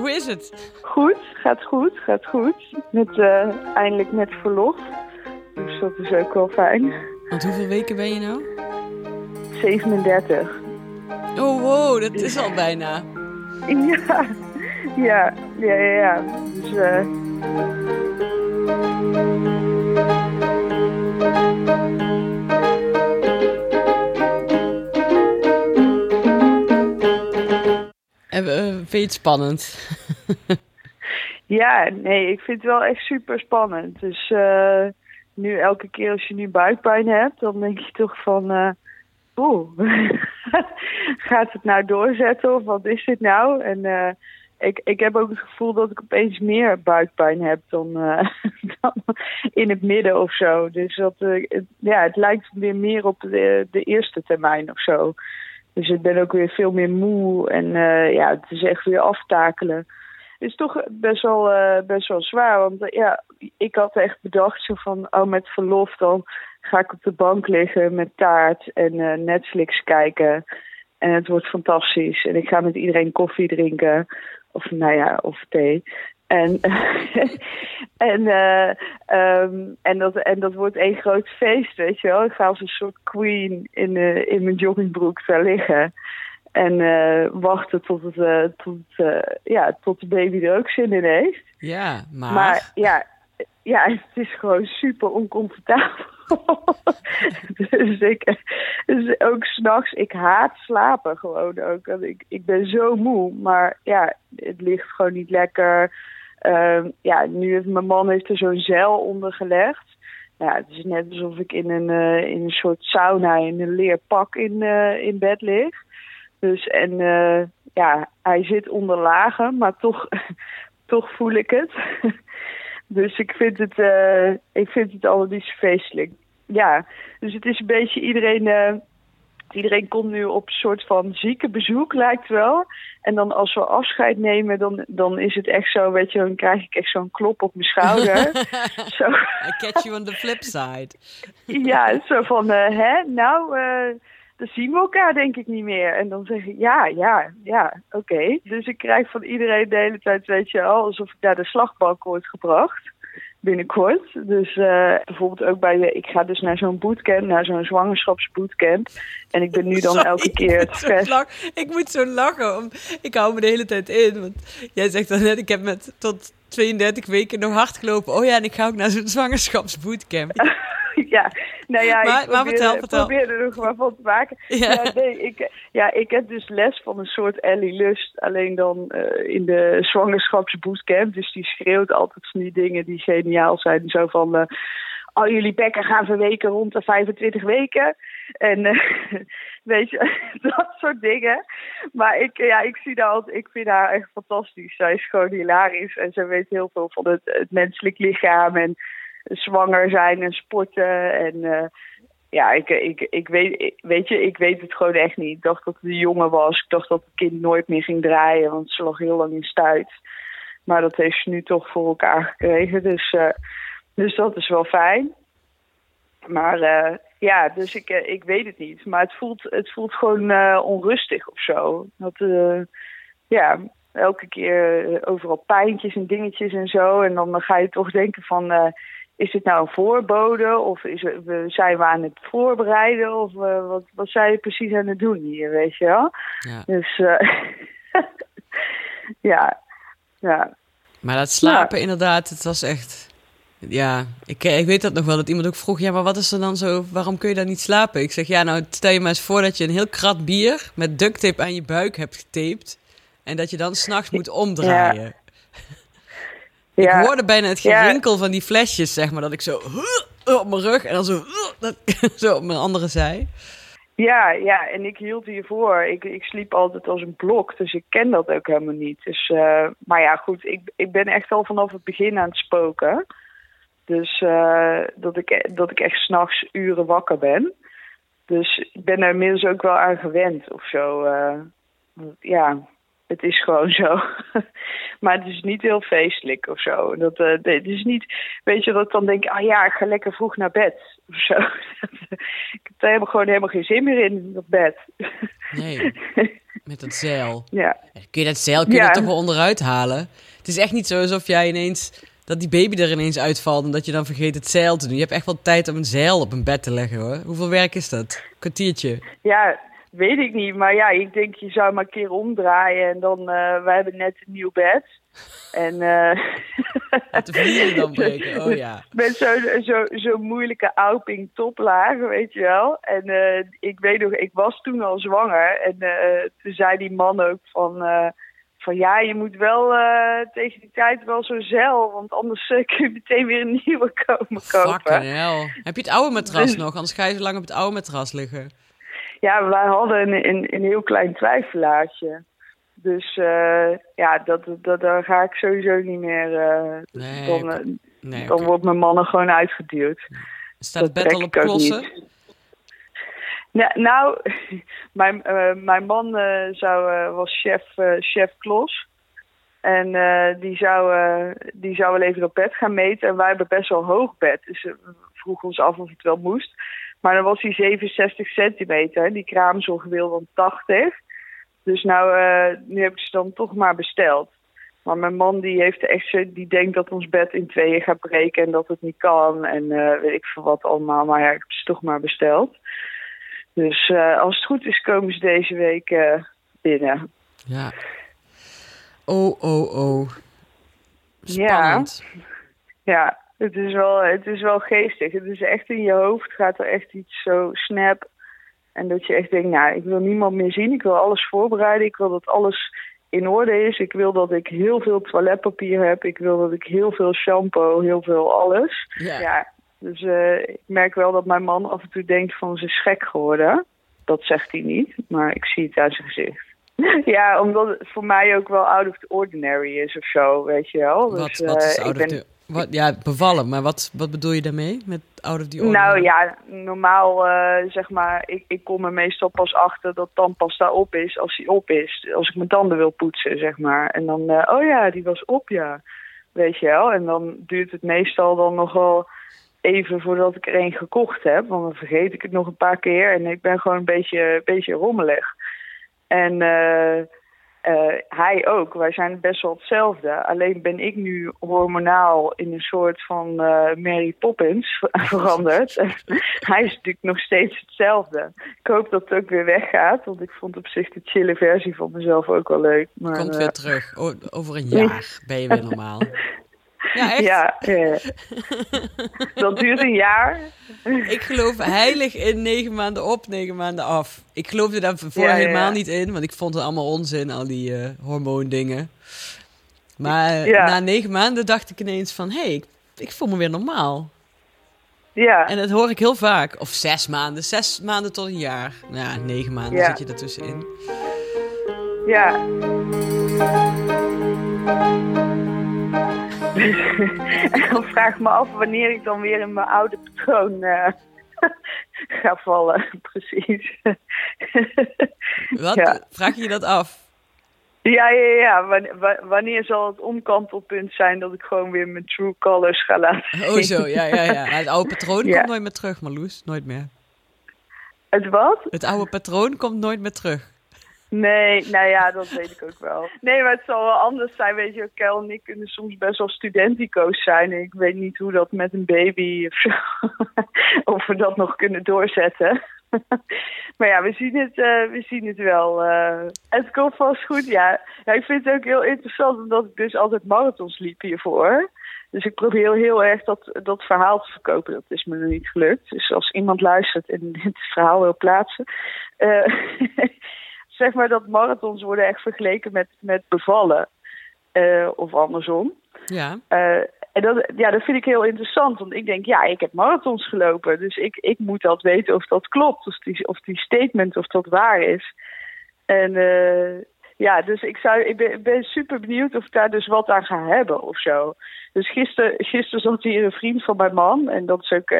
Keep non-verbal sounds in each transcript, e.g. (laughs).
Hoe is het? Goed, gaat goed, gaat goed. Met, eh, eindelijk met verlof. Dus dat is ook wel fijn. Want hoeveel weken ben je nou? 37. Oh wow, dat is al bijna. Ja, ja, ja, ja. ja. Dus, eh, vind je het spannend? (laughs) ja, nee, ik vind het wel echt super spannend. Dus eh, nu elke keer als je nu buikpijn hebt, dan denk je toch van... eh Oeh, (laughs) gaat het nou doorzetten of wat is dit nou? En eh, ik, ik heb ook het gevoel dat ik opeens meer buikpijn heb dan, eh, (laughs) dan in het midden of zo. Dus dat, eh, het, ja, het lijkt weer meer op de, de eerste termijn of zo. Dus ik ben ook weer veel meer moe en eh, ja, het is echt weer aftakelen. Het is toch best wel, eh, best wel zwaar, want eh, ja, ik had echt bedacht zo van, oh met verlof dan ga ik op de bank liggen met taart en Netflix kijken. En het wordt fantastisch. En ik ga met iedereen koffie drinken. Of nou ja, of thee. En, (laughs) en, eh, ehm, en, dat, en dat wordt één groot feest, weet je wel. Ik ga als een soort queen in, eh, in mijn joggingbroek daar liggen. En eh, wachten tot, het, tot, ja, tot de baby er ook zin in heeft. Ja, maar... Maar ja, ja, het is gewoon super oncomfortabel. (laughs) dus ik, dus ook s'nachts, ik haat slapen gewoon ook. Ik, ik ben zo moe, maar ja, het ligt gewoon niet lekker. Ehm, ja, nu heeft mijn man heeft er zo'n zeil onder gelegd. Ja, het is net alsof ik in een, eh, in een soort sauna in een leer pak in, eh, in bed lig. Dus en eh, ja, hij zit onder lagen, maar toch, (laughs) toch voel ik het. (laughs) dus ik vind het, ik vind het allemaal niet zo feestelijk. Ja, dus het is een beetje iedereen. Iedereen komt nu op een soort van ziekenbezoek, lijkt wel. En dan als we afscheid nemen, dan, dan is het echt zo, weet je, dan krijg ik echt zo'n klop op mijn schouder. (laughs) zo, I catch you on the flip side. (laughs) ja, zo van, eh, hè, nou, eh, dan zien we elkaar denk ik niet meer. En dan zeg ik, ja, ja, ja, oké. Dus ik krijg van iedereen de hele tijd, weet je wel, alsof ik naar de slagbank word gebracht. Binnenkort. Dus eh, bijvoorbeeld ook bij de. Ik ga dus naar zo'n bootcamp, naar zo'n zwangerschapsbootcamp. En ik ben nu dan Sorry, elke keer het lach- Ik moet zo lachen. Om, ik hou me de hele tijd in. Want jij zegt dan net, ik heb met tot 32 weken nog hard gelopen. Oh ja, en ik ga ook naar zo'n zwangerschapsbootcamp. (laughs) ja, nou ja, Maar- ik maar probeer, vertel, vertel. er nog maar van te maken. (laughs) Ja. Ja. nee, ik, ja, ik heb dus les van een soort Ellie Lust, alleen dan eh, in de zwangerschapsbootcamp. Dus die schreeuwt altijd van die dingen die geniaal zijn. Zo van, eh, al jullie bekken gaan verweken rond de 25 weken. En eh, (laughs) weet je, dat soort dingen. Maar ik, ja, ik, zie altijd, ik vind haar echt fantastisch. Zij is gewoon hilarisch en ze weet heel veel van het, het menselijk lichaam en zwanger zijn en sporten. En eh, ja, ik, ik, ik weet, weet je, ik weet het gewoon echt niet. Ik dacht dat het een jongen was. Ik dacht dat het kind nooit meer ging draaien, want ze lag heel lang in stuit. Maar dat heeft ze nu toch voor elkaar gekregen. Dus, eh, dus dat is wel fijn. Maar eh, ja, dus ik, ik weet het niet. Maar het voelt, het voelt gewoon onrustig of zo. Dat, ja, elke keer overal pijntjes en dingetjes en zo. En dan ga je toch denken van... eh, is dit nou een voorbode of is het, we, zijn we aan het voorbereiden of uh, wat, wat zijn je precies aan het doen hier, weet je wel? Ja. Dus uh, (laughs) ja, ja. Maar dat slapen inderdaad, het was echt... Ja, ik, ik weet dat nog wel, dat iemand ook vroeg... ja, maar wat is er dan zo, waarom kun je dan niet slapen? Ik zeg, ja, nou, stel je maar eens voor dat je een heel krat bier... met duct tape aan je buik hebt getaped... en dat je dan s'nachts moet omdraaien. Ja. Ik Ja. hoorde bijna het gerinkel van die flesjes, zeg maar. Dat ik zo op mijn rug en dan zo, dat, (laughs) zo op mijn andere zij. Ja, ja, en ik hield hiervoor. Ik, ik sliep altijd als een blok, dus ik ken dat ook helemaal niet. Dus, eh, maar ja, goed, ik, ik ben echt al vanaf het begin aan het spoken. Dus eh, dat, ik, dat ik echt s'nachts uren wakker ben. Dus ik ben er inmiddels ook wel aan gewend of zo. eh. ja, het is gewoon zo. (laughs) maar het is niet heel feestelijk of zo. Dat, eh, nee, het is niet, weet je, dat ik dan denk, ah ja, ik ga lekker vroeg naar bed of zo. (laughs) ik heb daar helemaal, gewoon helemaal geen zin meer in, dat bed. Nee, (laughs) met dat zeil. ja. Kun je dat zeil kun je Ja. toch wel onderuit halen? Het is echt niet zo alsof jij ineens, dat die baby er ineens uitvalt... en dat je dan vergeet het zeil te doen. Je hebt echt wel tijd om een zeil op een bed te leggen, hoor. Hoeveel werk is dat? Kwartiertje. ja, weet ik niet. Maar ja, ik denk, je zou maar een keer omdraaien en dan, eh wij hebben net een nieuw bed. En eh (laughs) Met de vlieren dan breken, oh ja. met zo'n zo, zo moeilijke Auping toplaag, weet je wel. En eh, ik weet nog, ik was toen al zwanger. En toen zei die man ook van, van ja, je moet wel tegen die tijd wel zo'n zeil. Want anders kun je meteen weer een nieuwe komen kopen. Fucking hell. Heb je het oude matras Dus- nog? Anders ga je zo lang op het oude matras liggen. Ja, wij hadden een, een, een heel klein twijfelaartje. Dus eh, ja, dat, dat, daar ga ik sowieso niet meer. eh, Nee, dan eh, Nee, dan oké. wordt mijn man er gewoon uitgeduwd. Staat het bed al op klossen? Ja, nou, (laughs) mijn, mijn man zou, was chef, chef Klos. En die, zou, die zou wel even op bed gaan meten. En wij hebben best wel hoog bed. Dus we vroegen ons af of het wel moest. Maar dan was hij 67 centimeter. Die kraamzorg wil dan 80. Dus nou, eh, nu heb ik ze dan toch maar besteld. Maar mijn man die heeft echt zo, die denkt dat ons bed in tweeën gaat breken en dat het niet kan. En eh, weet ik veel wat allemaal. Maar ja, ik heb ze toch maar besteld. Dus eh, als het goed is, komen ze deze week binnen. Ja. Oh, oh, oh. Ja. Spannend. Ja, het is, wel, het is wel geestig. Het is echt in je hoofd gaat er echt iets zo snap. En dat je echt denkt, nou, ik wil niemand meer zien. Ik wil alles voorbereiden. Ik wil dat alles in orde is. Ik wil dat ik heel veel toiletpapier heb. Ik wil dat ik heel veel shampoo, heel veel alles. Ja. Ja, dus eh, ik merk wel dat mijn man af en toe denkt van ze is gek geworden. Dat zegt hij niet, maar ik zie het uit zijn gezicht. (laughs) ja, omdat het voor mij ook wel out of the ordinary is of zo, weet je wel. Wat, Dus, wat is eh, out ik of ben- the... Wat, ja, bevallen. Maar wat, wat bedoel je daarmee? Met out of the? Nou ja, normaal eh, zeg maar, ik, ik kom er meestal pas achter dat tandpasta op is als hij op is. Als ik mijn tanden wil poetsen, zeg maar. En dan, eh, oh ja, die was op, ja. Weet je wel. En dan duurt het meestal dan nog wel even voordat ik er een gekocht heb. Want dan vergeet ik het nog een paar keer. En ik ben gewoon een beetje, beetje rommelig. En eh, eh, hij ook. Wij zijn best wel hetzelfde. Alleen ben ik nu hormonaal in een soort van eh, Mary Poppins (laughs) veranderd. (laughs) Hij is natuurlijk nog steeds hetzelfde. Ik hoop dat het ook weer weggaat. Want ik vond op zich de chille versie van mezelf ook wel leuk. Maar, Komt eh, weer terug. O- over een jaar ben je weer (laughs) normaal. Ja, echt? Ja, ja. (laughs) dat duurt een jaar. Ik geloof heilig in negen maanden op, negen maanden af. Ik geloofde daar voor Ja, helemaal niet in, want ik vond het allemaal onzin, al die eh hormoondingen. Maar na negen maanden dacht ik ineens van, hé, hey, ik, ik voel me weer normaal. Ja, En dat hoor ik heel vaak. Of zes maanden, zes maanden tot een jaar. Nou ja, negen maanden Ja. zit je ertussenin. ja. En (laughs) dan vraag ik me af wanneer ik dan weer in mijn oude patroon eh, (laughs) ga vallen. (laughs) Precies. Wat? Ja. Vraag je je dat af? Ja, ja, ja. Wan- wa- Wanneer zal het omkantelpunt zijn dat ik gewoon weer mijn true colors ga laten zien? Oh zo, ja, ja, ja. Het oude patroon Ja. komt nooit meer terug, Marloes. Nooit meer. Het wat? Het oude patroon komt nooit meer terug. Nee, nou ja, dat weet ik ook wel. Nee, maar het zal wel anders zijn. Weet je, Kel en ik kunnen soms best wel studentico's zijn. Ik weet niet hoe dat met een baby of zo. (laughs) of we dat nog kunnen doorzetten. (laughs) maar ja, we zien het, uh, we zien het wel. Uh, het komt vast goed, ja. ja. Ik vind het ook heel interessant, omdat ik dus altijd marathons liep hiervoor. Dus ik probeer heel erg dat, dat verhaal te verkopen. Dat is me nog niet gelukt. Dus als iemand luistert en dit verhaal wil plaatsen. Uh, (laughs) zeg maar dat marathons worden echt vergeleken met, met bevallen. Uh, of andersom. Ja. Uh, en dat, ja, dat vind ik heel interessant. Want ik denk, ja, ik heb marathons gelopen. Dus ik, ik moet dat weten of dat klopt. Of die, of die statement, of dat waar is. En uh, ja, dus ik, zou, ik ben, ben, super benieuwd of ik daar dus wat aan ga hebben of zo. Dus gisteren, gisteren zat hier een vriend van mijn man. En dat is ook,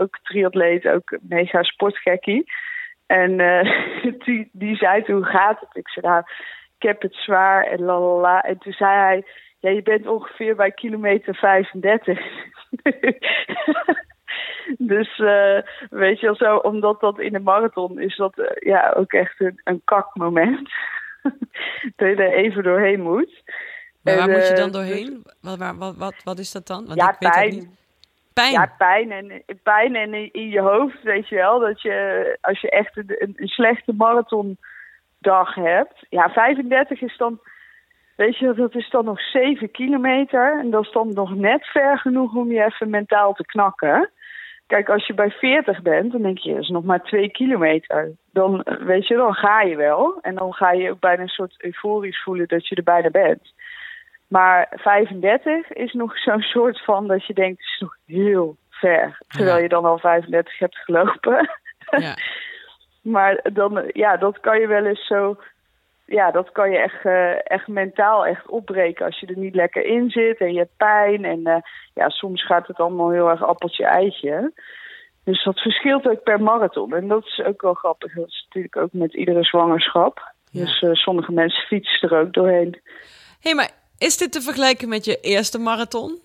ook triatleet, ook mega sportgekkie. En uh, (laughs) die, die zei toen, hoe gaat het? Ik zei, nou, ik heb het zwaar en lalala. En toen zei hij, ja, je bent ongeveer bij kilometer 35. (laughs) dus uh, weet je wel zo, omdat dat in de marathon is dat uh, ja, ook echt een, een kakmoment. (laughs) dat je er even doorheen moet. Maar waar en, moet je dan doorheen? Dus, wat, wat, wat, wat, is dat dan? Want ja, ik weet pijn. niet. Ja, pijn en, pijn en in, je hoofd, weet je wel. Dat je, als je echt een, een, een slechte marathondag hebt. Ja, 35 is dan Weet je, dat is dan nog 7 kilometer. En dat is dan nog net ver genoeg om je even mentaal te knakken. Kijk, als je bij 40 bent, dan denk je, dat is nog maar 2 kilometer. Dan, weet je, dan ga je wel. En dan ga je ook bijna een soort euforisch voelen dat je er bijna bent. Maar 35 is nog zo'n soort van dat je denkt, het is nog heel ver. Terwijl ja. je dan al 35 hebt gelopen. Ja. (laughs) maar dan, ja, dat kan je wel eens zo ja, dat kan je echt, uh, echt mentaal echt opbreken als je er niet lekker in zit en je hebt pijn. En uh, ja, soms gaat het allemaal heel erg appeltje-eitje. Dus dat verschilt ook per marathon. En dat is ook wel grappig. Dat is natuurlijk ook met iedere zwangerschap. Ja. Dus uh, sommige mensen fietsen er ook doorheen. Hé, hey, maar is dit te vergelijken met je eerste marathon?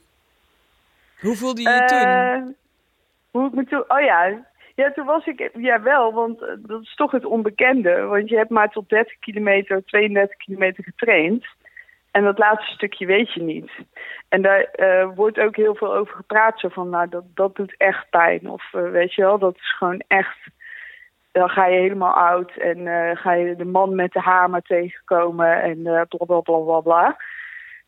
Hoe voelde je je toen? Hoe ik me toen... Oh ja, ja, toen was ik, ja wel, want dat is toch het onbekende. Want je hebt maar tot 30 kilometer, 32 kilometer getraind. En dat laatste stukje weet je niet. En daar uh, wordt ook heel veel over gepraat. Zo van, nou, dat, dat doet echt pijn. Of uh, weet je wel, dat is gewoon echt... Dan ga je helemaal oud en uh, ga je de man met de hamer tegenkomen en bla bla bla bla bla.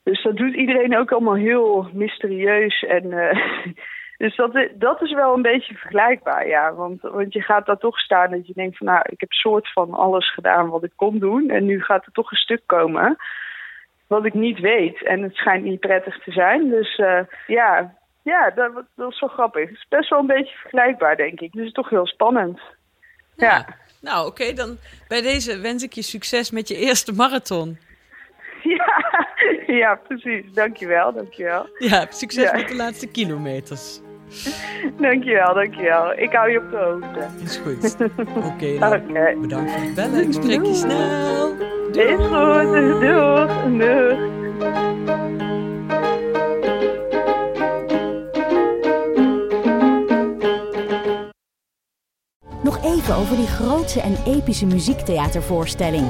Dus dat doet iedereen ook allemaal heel mysterieus en... (laughs) Dus dat, dat is wel een beetje vergelijkbaar, ja. Want, want je gaat daar toch staan dat je denkt van... nou, ik heb soort van alles gedaan wat ik kon doen... en nu gaat er toch een stuk komen wat ik niet weet. En het schijnt niet prettig te zijn. Dus uh, ja, ja dat, dat is wel grappig. Het is best wel een beetje vergelijkbaar, denk ik. Dus het is toch heel spannend. Ja. ja. Nou, oké, okay, dan bij deze wens ik je succes met je eerste marathon. (laughs) Ja, (laughs) ja precies. Dankjewel, dankjewel. Ja, succes ja. met de laatste kilometers. (laughs) Dankjewel, dankjewel. Ik hou je op de hoogte. Is goed. Oké, (laughs) okay, okay. bedankt voor het bellen. Ik spreek je snel. Doei. Is goed. Doeg. Doeg. Nog even over die grootse en epische muziektheatervoorstelling.